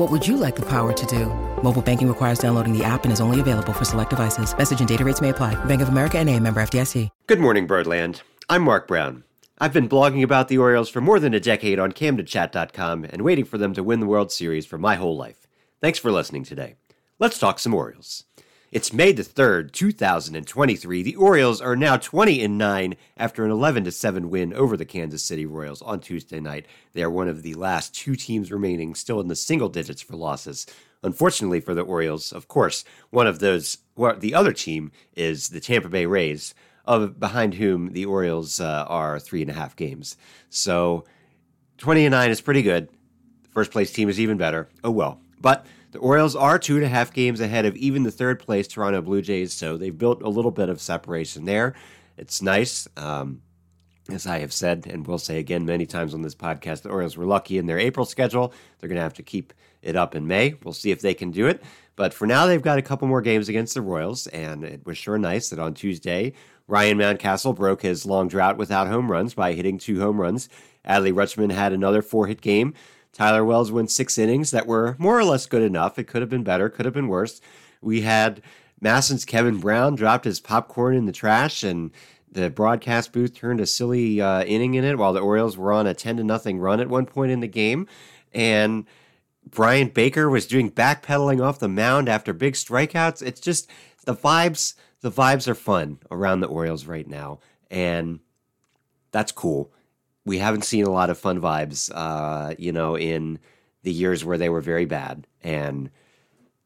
What would you like the power to do? Mobile banking requires downloading the app and is only available for select devices. Message and data rates may apply. Bank of America and a member FDIC. Good morning, Birdland. I'm Mark Brown. I've been blogging about the Orioles for more than a decade on CamdenChat.com and waiting for them to win the World Series for my whole life. Thanks for listening today. Let's talk some Orioles. It's May the 3rd, 2023. The Orioles are now 20 and 9 after an 11 7 win over the Kansas City Royals on Tuesday night. They are one of the last two teams remaining still in the single digits for losses. Unfortunately for the Orioles, of course, one of those, well, the other team is the Tampa Bay Rays, of behind whom the Orioles uh, are three and a half games. So 20 and 9 is pretty good. The first place team is even better. Oh well. But the Orioles are two and a half games ahead of even the third place Toronto Blue Jays, so they've built a little bit of separation there. It's nice. Um, as I have said and will say again many times on this podcast, the Orioles were lucky in their April schedule. They're going to have to keep it up in May. We'll see if they can do it. But for now, they've got a couple more games against the Royals, and it was sure nice that on Tuesday, Ryan Mountcastle broke his long drought without home runs by hitting two home runs. Adley Rutschman had another four hit game. Tyler Wells went six innings that were more or less good enough. It could have been better, could have been worse. We had MASN's Kevin Brown dropped his popcorn in the trash, and the broadcast booth turned a silly uh, inning in it while the Orioles were on a 10 to nothing run at one point in the game. And Bryan Baker was doing backpedaling off the mound after big strikeouts. It's just the vibes, the vibes are fun around the Orioles right now. And that's cool we haven't seen a lot of fun vibes, uh, you know, in the years where they were very bad. And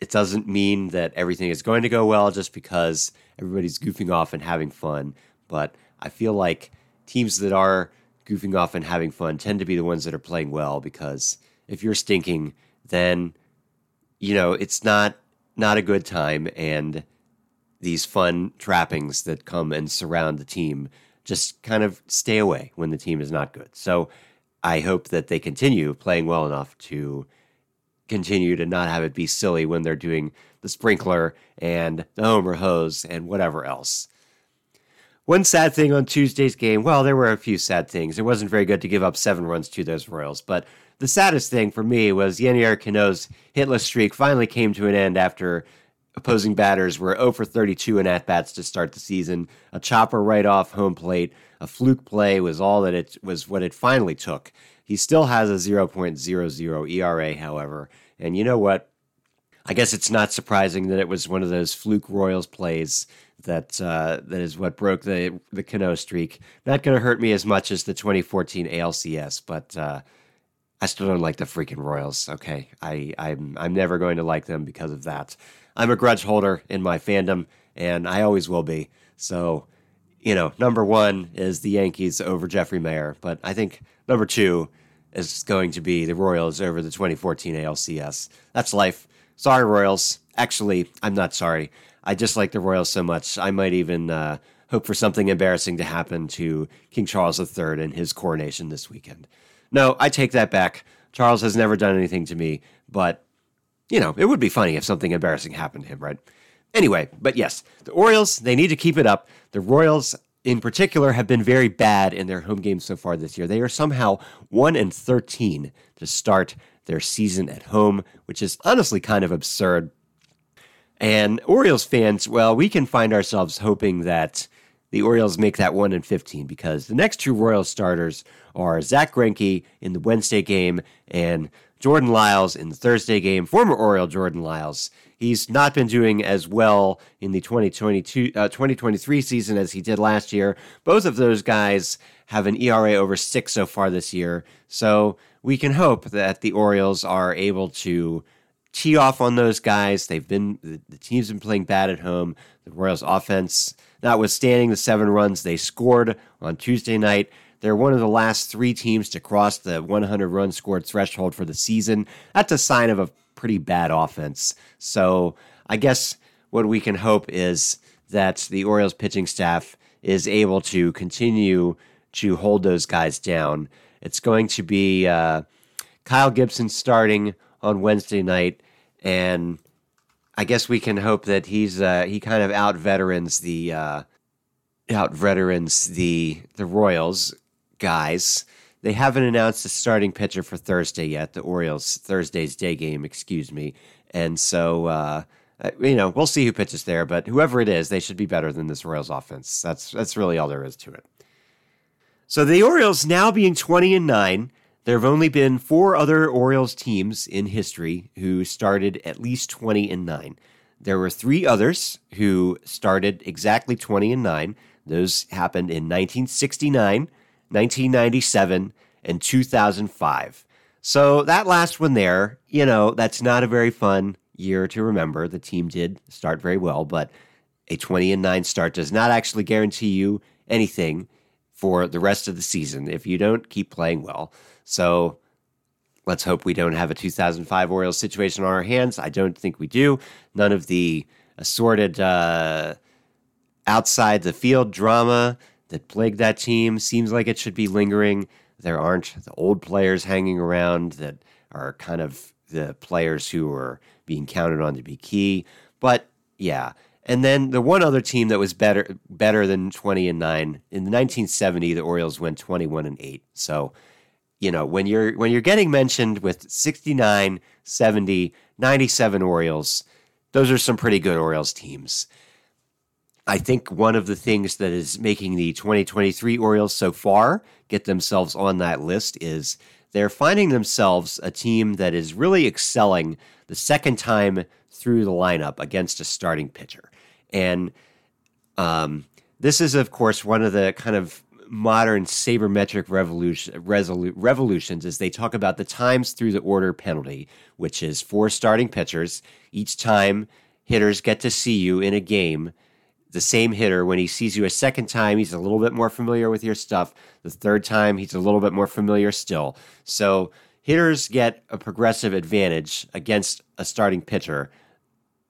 it doesn't mean that everything is going to go well just because everybody's goofing off and having fun. But I feel like teams that are goofing off and having fun tend to be the ones that are playing well because if you're stinking, then you know it's not not a good time and these fun trappings that come and surround the team just kind of stay away when the team is not good. So I hope that they continue playing well enough to continue to not have it be silly when they're doing the sprinkler and the homer hose and whatever else. One sad thing on Tuesday's game, well, there were a few sad things. It wasn't very good to give up seven runs to those Royals, but the saddest thing for me was Yennier Cano's hitless streak finally came to an end after opposing batters were 0 for 32 in at bats to start the season. A chopper right off home plate, a fluke play was all that it was what it finally took. He still has a 0.00 ERA, however, and you know what? I guess it's not surprising that it was one of those fluke Royals plays that uh, that is what broke the the Cano streak. Not going to hurt me as much as the 2014 ALCS, but uh, I still don't like the freaking Royals. Okay, I I'm I'm never going to like them because of that. I'm a grudge holder in my fandom, and I always will be. So, you know, number one is the Yankees over Jeffrey Maier, but I think number two is going to be the Royals over the 2014 ALCS. That's life. Sorry, Royals. Actually, I'm not sorry. I just like the Royals so much. I might even uh, hope for something embarrassing to happen to King Charles III and his coronation this weekend. No, I take that back. Charles has never done anything to me, but you know, it would be funny if something embarrassing happened to him, right? Anyway, but yes, the Orioles, they need to keep it up. The Royals, in particular, have been very bad in their home games so far this year. They are somehow 1 and 13 to start their season at home, which is honestly kind of absurd. And Orioles fans, well, we can find ourselves hoping that the Orioles make that 1 and 15 because the next two Royals starters are Zack Greinke in the Wednesday game and Jordan Lyles in the Thursday game, former Oriole Jordan Lyles. He's not been doing as well in the 2022, uh, 2023 season as he did last year. Both of those guys have an ERA over six so far this year. So we can hope that the Orioles are able to tee off on those guys. They've been the, the team's been playing bad at home. The Royals offense, notwithstanding the seven runs they scored on Tuesday night, they're one of the last three teams to cross the 100 run scored threshold for the season. That's a sign of a pretty bad offense. So I guess what we can hope is that the Orioles pitching staff is able to continue to hold those guys down. It's going to be uh, Kyle Gibson starting on Wednesday night, and I guess we can hope that he's uh, he kind of out veterans the uh, out veterans the the Royals guys. They haven't announced a starting pitcher for Thursday yet. The Orioles Thursday's day game, excuse me, and so. Uh, uh, you know, we'll see who pitches there, but whoever it is, they should be better than this Royals offense. That's that's really all there is to it. So the Orioles now being 20 and 9, there have only been four other Orioles teams in history who started at least 20 and 9. There were three others who started exactly 20 and 9. Those happened in 1969, 1997, and 2005. So that last one there, you know, that's not a very fun year to remember. The team did start very well, but a 20 and 9 start does not actually guarantee you anything for the rest of the season if you don't keep playing well. So let's hope we don't have a 2005 Orioles situation on our hands. I don't think we do. None of the assorted uh, outside the field drama that plagued that team seems like it should be lingering. There aren't the old players hanging around that are kind of the players who are being counted on to be key. But yeah, and then the one other team that was better better than 20 and 9 in the 1970 the Orioles went 21 and 8. So, you know, when you're when you're getting mentioned with 69, 70, 97 Orioles, those are some pretty good Orioles teams. I think one of the things that is making the 2023 Orioles so far get themselves on that list is they're finding themselves a team that is really excelling the second time through the lineup against a starting pitcher. And um, this is, of course, one of the kind of modern sabermetric revolution, resolu- revolutions as they talk about the times through the order penalty, which is for starting pitchers. Each time hitters get to see you in a game, the same hitter, when he sees you a second time, he's a little bit more familiar with your stuff. The third time, he's a little bit more familiar still. So hitters get a progressive advantage against a starting pitcher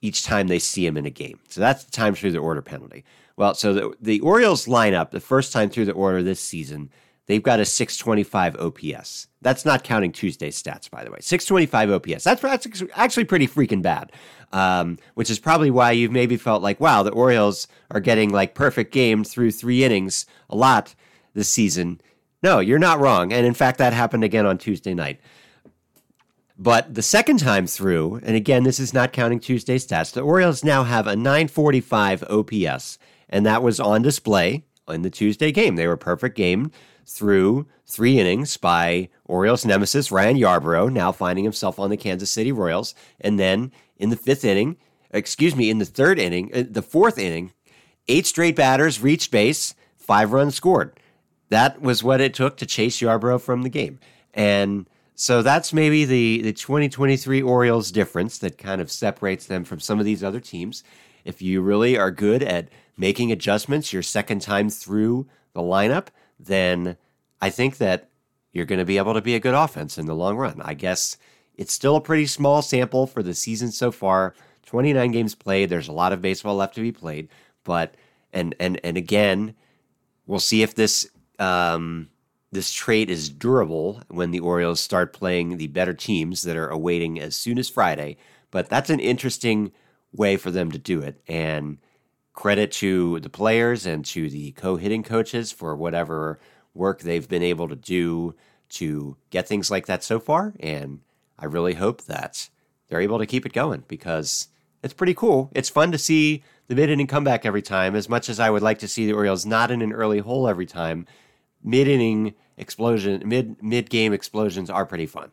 each time they see him in a game. So that's the time through the order penalty. Well, so the, the Orioles lineup, the first time through the order this season, they've got a 625 OPS. That's not counting Tuesday's stats, by the way. 625 OPS. That's, that's actually pretty freaking bad, um, which is probably why you've maybe felt like, wow, the Orioles are getting like perfect games through three innings a lot this season. No, you're not wrong. And in fact, that happened again on Tuesday night. But the second time through, and again, this is not counting Tuesday stats, the Orioles now have a 945 OPS, and that was on display in the Tuesday game. They were perfect game through three innings by Orioles nemesis Ryan Yarbrough, now finding himself on the Kansas City Royals. And then in the fifth inning, excuse me, in the third inning, uh, the fourth inning, eight straight batters reached base, five runs scored. That was what it took to chase Yarbrough from the game. And so that's maybe the, the 2023 Orioles difference that kind of separates them from some of these other teams. If you really are good at making adjustments your second time through the lineup, then I think that you're going to be able to be a good offense in the long run. I guess it's still a pretty small sample for the season so far. 29 games played. There's a lot of baseball left to be played, but and and and again, we'll see if this um, this trait is durable when the Orioles start playing the better teams that are awaiting as soon as Friday. But that's an interesting way for them to do it. And credit to the players and to the co hitting coaches for whatever work they've been able to do to get things like that so far. And I really hope that they're able to keep it going because it's pretty cool. It's fun to see the mid inning comeback every time, as much as I would like to see the Orioles not in an early hole every time. Mid inning explosion, mid mid game explosions are pretty fun.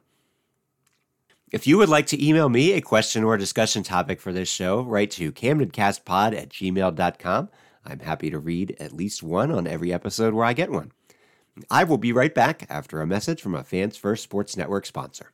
If you would like to email me a question or discussion topic for this show, write to camdencastpod at gmail.com. I'm happy to read at least one on every episode where I get one. I will be right back after a message from a Fans First Sports Network sponsor.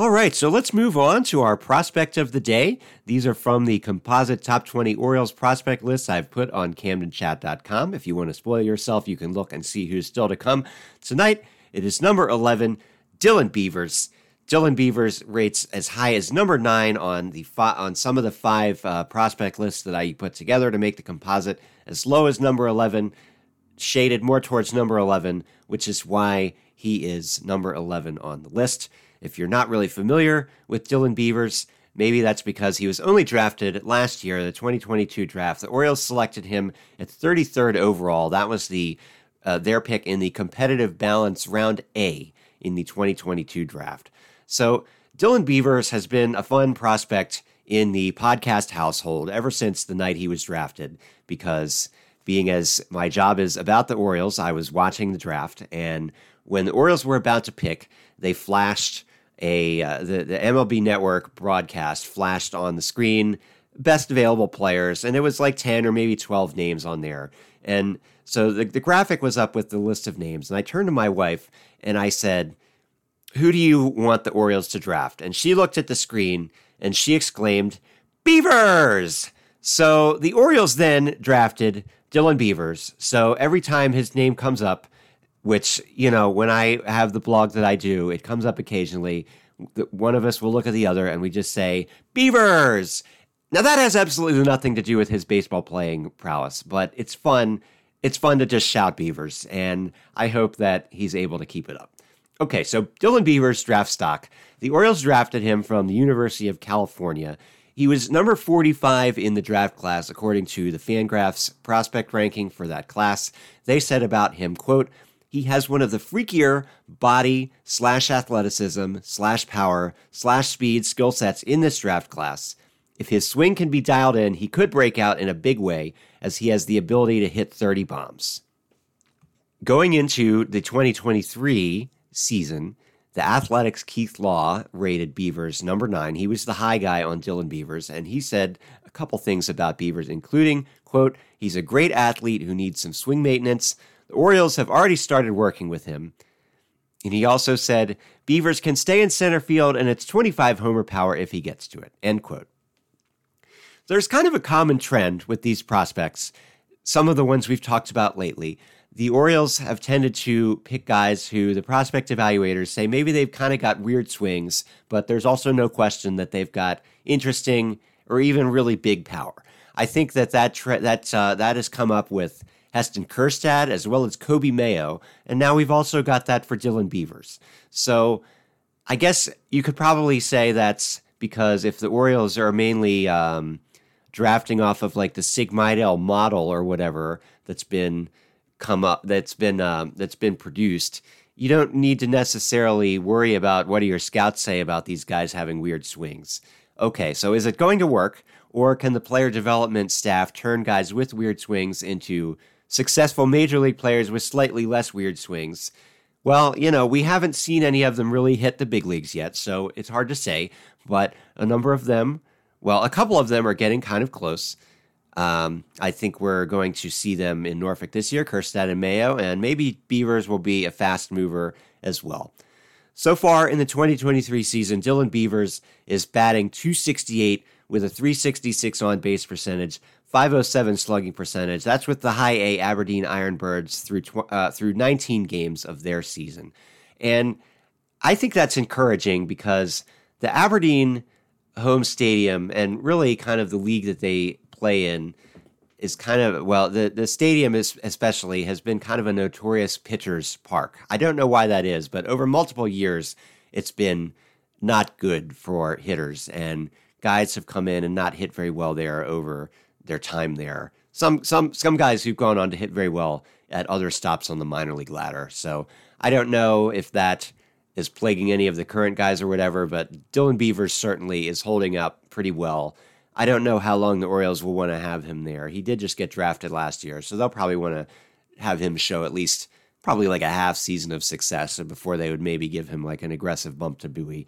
All right, so let's move on to our prospect of the day. These are from the composite top 20 Orioles prospect list I've put on CamdenChat.com. If you want to spoil yourself, you can look and see who's still to come. Tonight, it is number 11, Dylan Beavers. Dylan Beavers rates as high as number nine on the fi- on some of the five uh, prospect lists that I put together to make the composite, as low as number 11, shaded more towards number 11, which is why he is number 11 on the list. If you're not really familiar with Dylan Beavers, maybe that's because he was only drafted last year, the 2022 draft. The Orioles selected him at 33rd overall. That was the uh, their pick in the competitive balance round A in the 2022 draft. So Dylan Beavers has been a fun prospect in the podcast household ever since the night he was drafted because being as my job is about the Orioles, I was watching the draft and when the Orioles were about to pick, they flashed a uh, the, the MLB Network broadcast flashed on the screen, best available players, and it was like 10 or maybe 12 names on there. And so the, the graphic was up with the list of names. And I turned to my wife and I said, Who do you want the Orioles to draft? And she looked at the screen and she exclaimed, Beavers! So the Orioles then drafted Dylan Beavers. So every time his name comes up, which you know when i have the blog that i do it comes up occasionally. One of us will look at the other and we just say beavers! Now that has absolutely nothing to do with his baseball playing prowess but it's fun it's fun to just shout beavers and i hope that he's able to keep it up. Okay so dylan beavers draft stock. The orioles drafted him from the university of california. He was number 45 in the draft class according to the fangraphs prospect ranking for that class. They said about him quote he has one of the freakier body slash athleticism slash power slash speed skill sets in this draft class. If his swing can be dialed in, he could break out in a big way as he has the ability to hit 30 bombs. Going into the 2023 season, the Athletic's Keith Law rated Beavers number nine. He was the high guy on Dylan Beavers, and he said a couple things about Beavers, including, quote, he's a great athlete who needs some swing maintenance, the Orioles have already started working with him. And he also said, Beavers can stay in center field and it's 25 homer power if he gets to it. End quote. There's kind of a common trend with these prospects, some of the ones we've talked about lately. The Orioles have tended to pick guys who the prospect evaluators say maybe they've kind of got weird swings, but there's also no question that they've got interesting or even really big power. I think that that that uh, that has come up with Heston Kjerstad, as well as Coby Mayo. And now we've also got that for Dylan Beavers. So I guess you could probably say that's because if the Orioles are mainly um, drafting off of like the Sig Mejdal model or whatever that's been come up, that's been um, that's been produced, you don't need to necessarily worry about what do your scouts say about these guys having weird swings. Okay, so is it going to work, or can the player development staff turn guys with weird swings into successful major league players with slightly less weird swings. Well, you know, we haven't seen any of them really hit the big leagues yet, so it's hard to say, but a number of them, well, a couple of them are getting kind of close. Um, I think we're going to see them in Norfolk this year, Kjerstad and Mayo, and maybe Beavers will be a fast mover as well. So far in the 2023 season, Dylan Beavers is batting 268 with a 366 on base percentage, 507 slugging percentage. That's with the high A Aberdeen Ironbirds through tw- uh, through 19 games of their season. And I think that's encouraging because the Aberdeen home stadium and really kind of the league that they play in is kind of well the the stadium is especially has been kind of a notorious pitcher's park. I don't know why that is, but over multiple years it's been not good for hitters, and guys have come in and not hit very well there over their time there. Some some some guys who've gone on to hit very well at other stops on the minor league ladder. So I don't know if that is plaguing any of the current guys or whatever, but Dylan Beavers certainly is holding up pretty well. I don't know how long the Orioles will want to have him there. He did just get drafted last year, so they'll probably want to have him show at least probably like a half season of success before they would maybe give him like an aggressive bump to Bowie.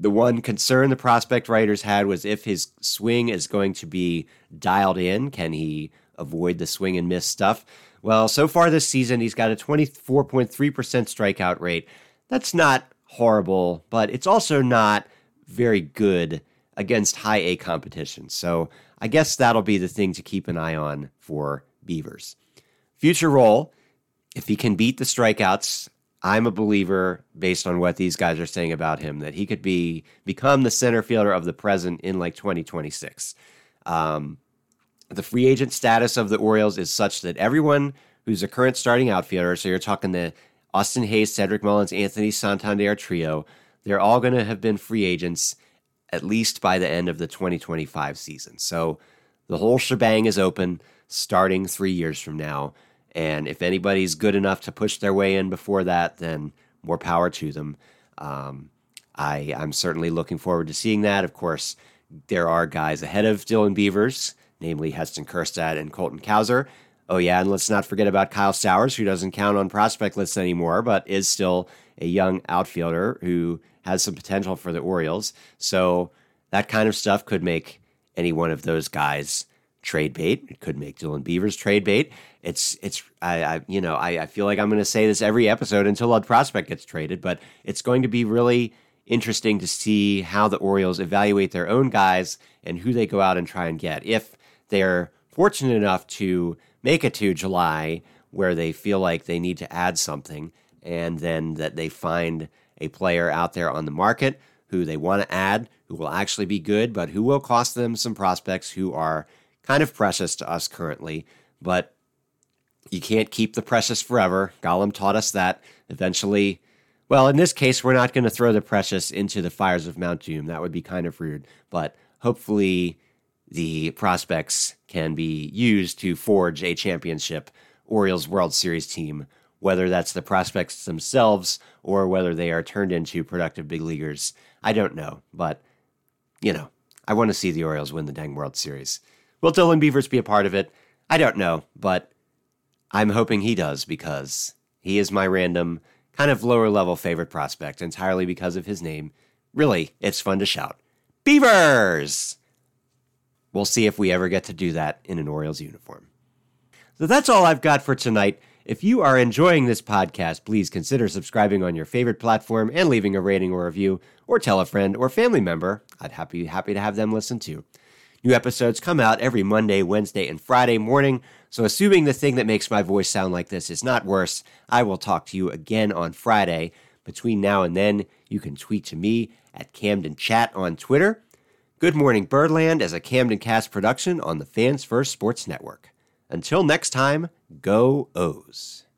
The one concern the prospect writers had was if his swing is going to be dialed in, can he avoid the swing and miss stuff? Well, so far this season, he's got a 24.3% strikeout rate. That's not horrible, but it's also not very good against high A competition. So I guess that'll be the thing to keep an eye on for Beavers. Future role, if he can beat the strikeouts, I'm a believer based on what these guys are saying about him that he could be become the center fielder of the present in like 2026. Um, the free agent status of the Orioles is such that everyone who's a current starting outfielder, so you're talking the Austin Hays, Cedric Mullins, Anthony Santander trio, they're all going to have been free agents at least by the end of the 2025 season. So the whole shebang is open starting three years from now. And if anybody's good enough to push their way in before that, then more power to them. Um, I, I'm certainly looking forward to seeing that. Of course, there are guys ahead of Dylan Beavers, namely Heston Kjerstad and Colton Cowser. Oh, yeah, and let's not forget about Kyle Stowers, who doesn't count on prospect lists anymore, but is still a young outfielder who has some potential for the Orioles. So that kind of stuff could make any one of those guys trade bait. It could make Dylan Beavers trade bait. It's it's I, I you know I, I feel like I'm going to say this every episode until a prospect gets traded, but it's going to be really interesting to see how the Orioles evaluate their own guys and who they go out and try and get. If they're fortunate enough to make it to July where they feel like they need to add something, and then that they find a player out there on the market who they want to add, who will actually be good, but who will cost them some prospects who are kind of precious to us currently. But you can't keep the precious forever. Gollum taught us that. Eventually, well, in this case, we're not going to throw the precious into the fires of Mount Doom. That would be kind of rude. But hopefully, the prospects can be used to forge a championship Orioles World Series team whether that's the prospects themselves or whether they are turned into productive big leaguers, I don't know. But, you know, I want to see the Orioles win the dang World Series. Will Dylan Beavers be a part of it? I don't know, but I'm hoping he does because he is my random, kind of lower level favorite prospect entirely because of his name. Really, it's fun to shout. Beavers! We'll see if we ever get to do that in an Orioles uniform. So that's all I've got for tonight. If you are enjoying this podcast, please consider subscribing on your favorite platform and leaving a rating or review, or tell a friend or family member. I'd happy happy to have them listen too. New episodes come out every Monday, Wednesday, and Friday morning. So, assuming the thing that makes my voice sound like this is not worse, I will talk to you again on Friday. Between now and then, you can tweet to me at Camden Chat on Twitter. Good Morning Birdland as a Camden Cast production on the Fans First Sports Network. Until next time, go O's.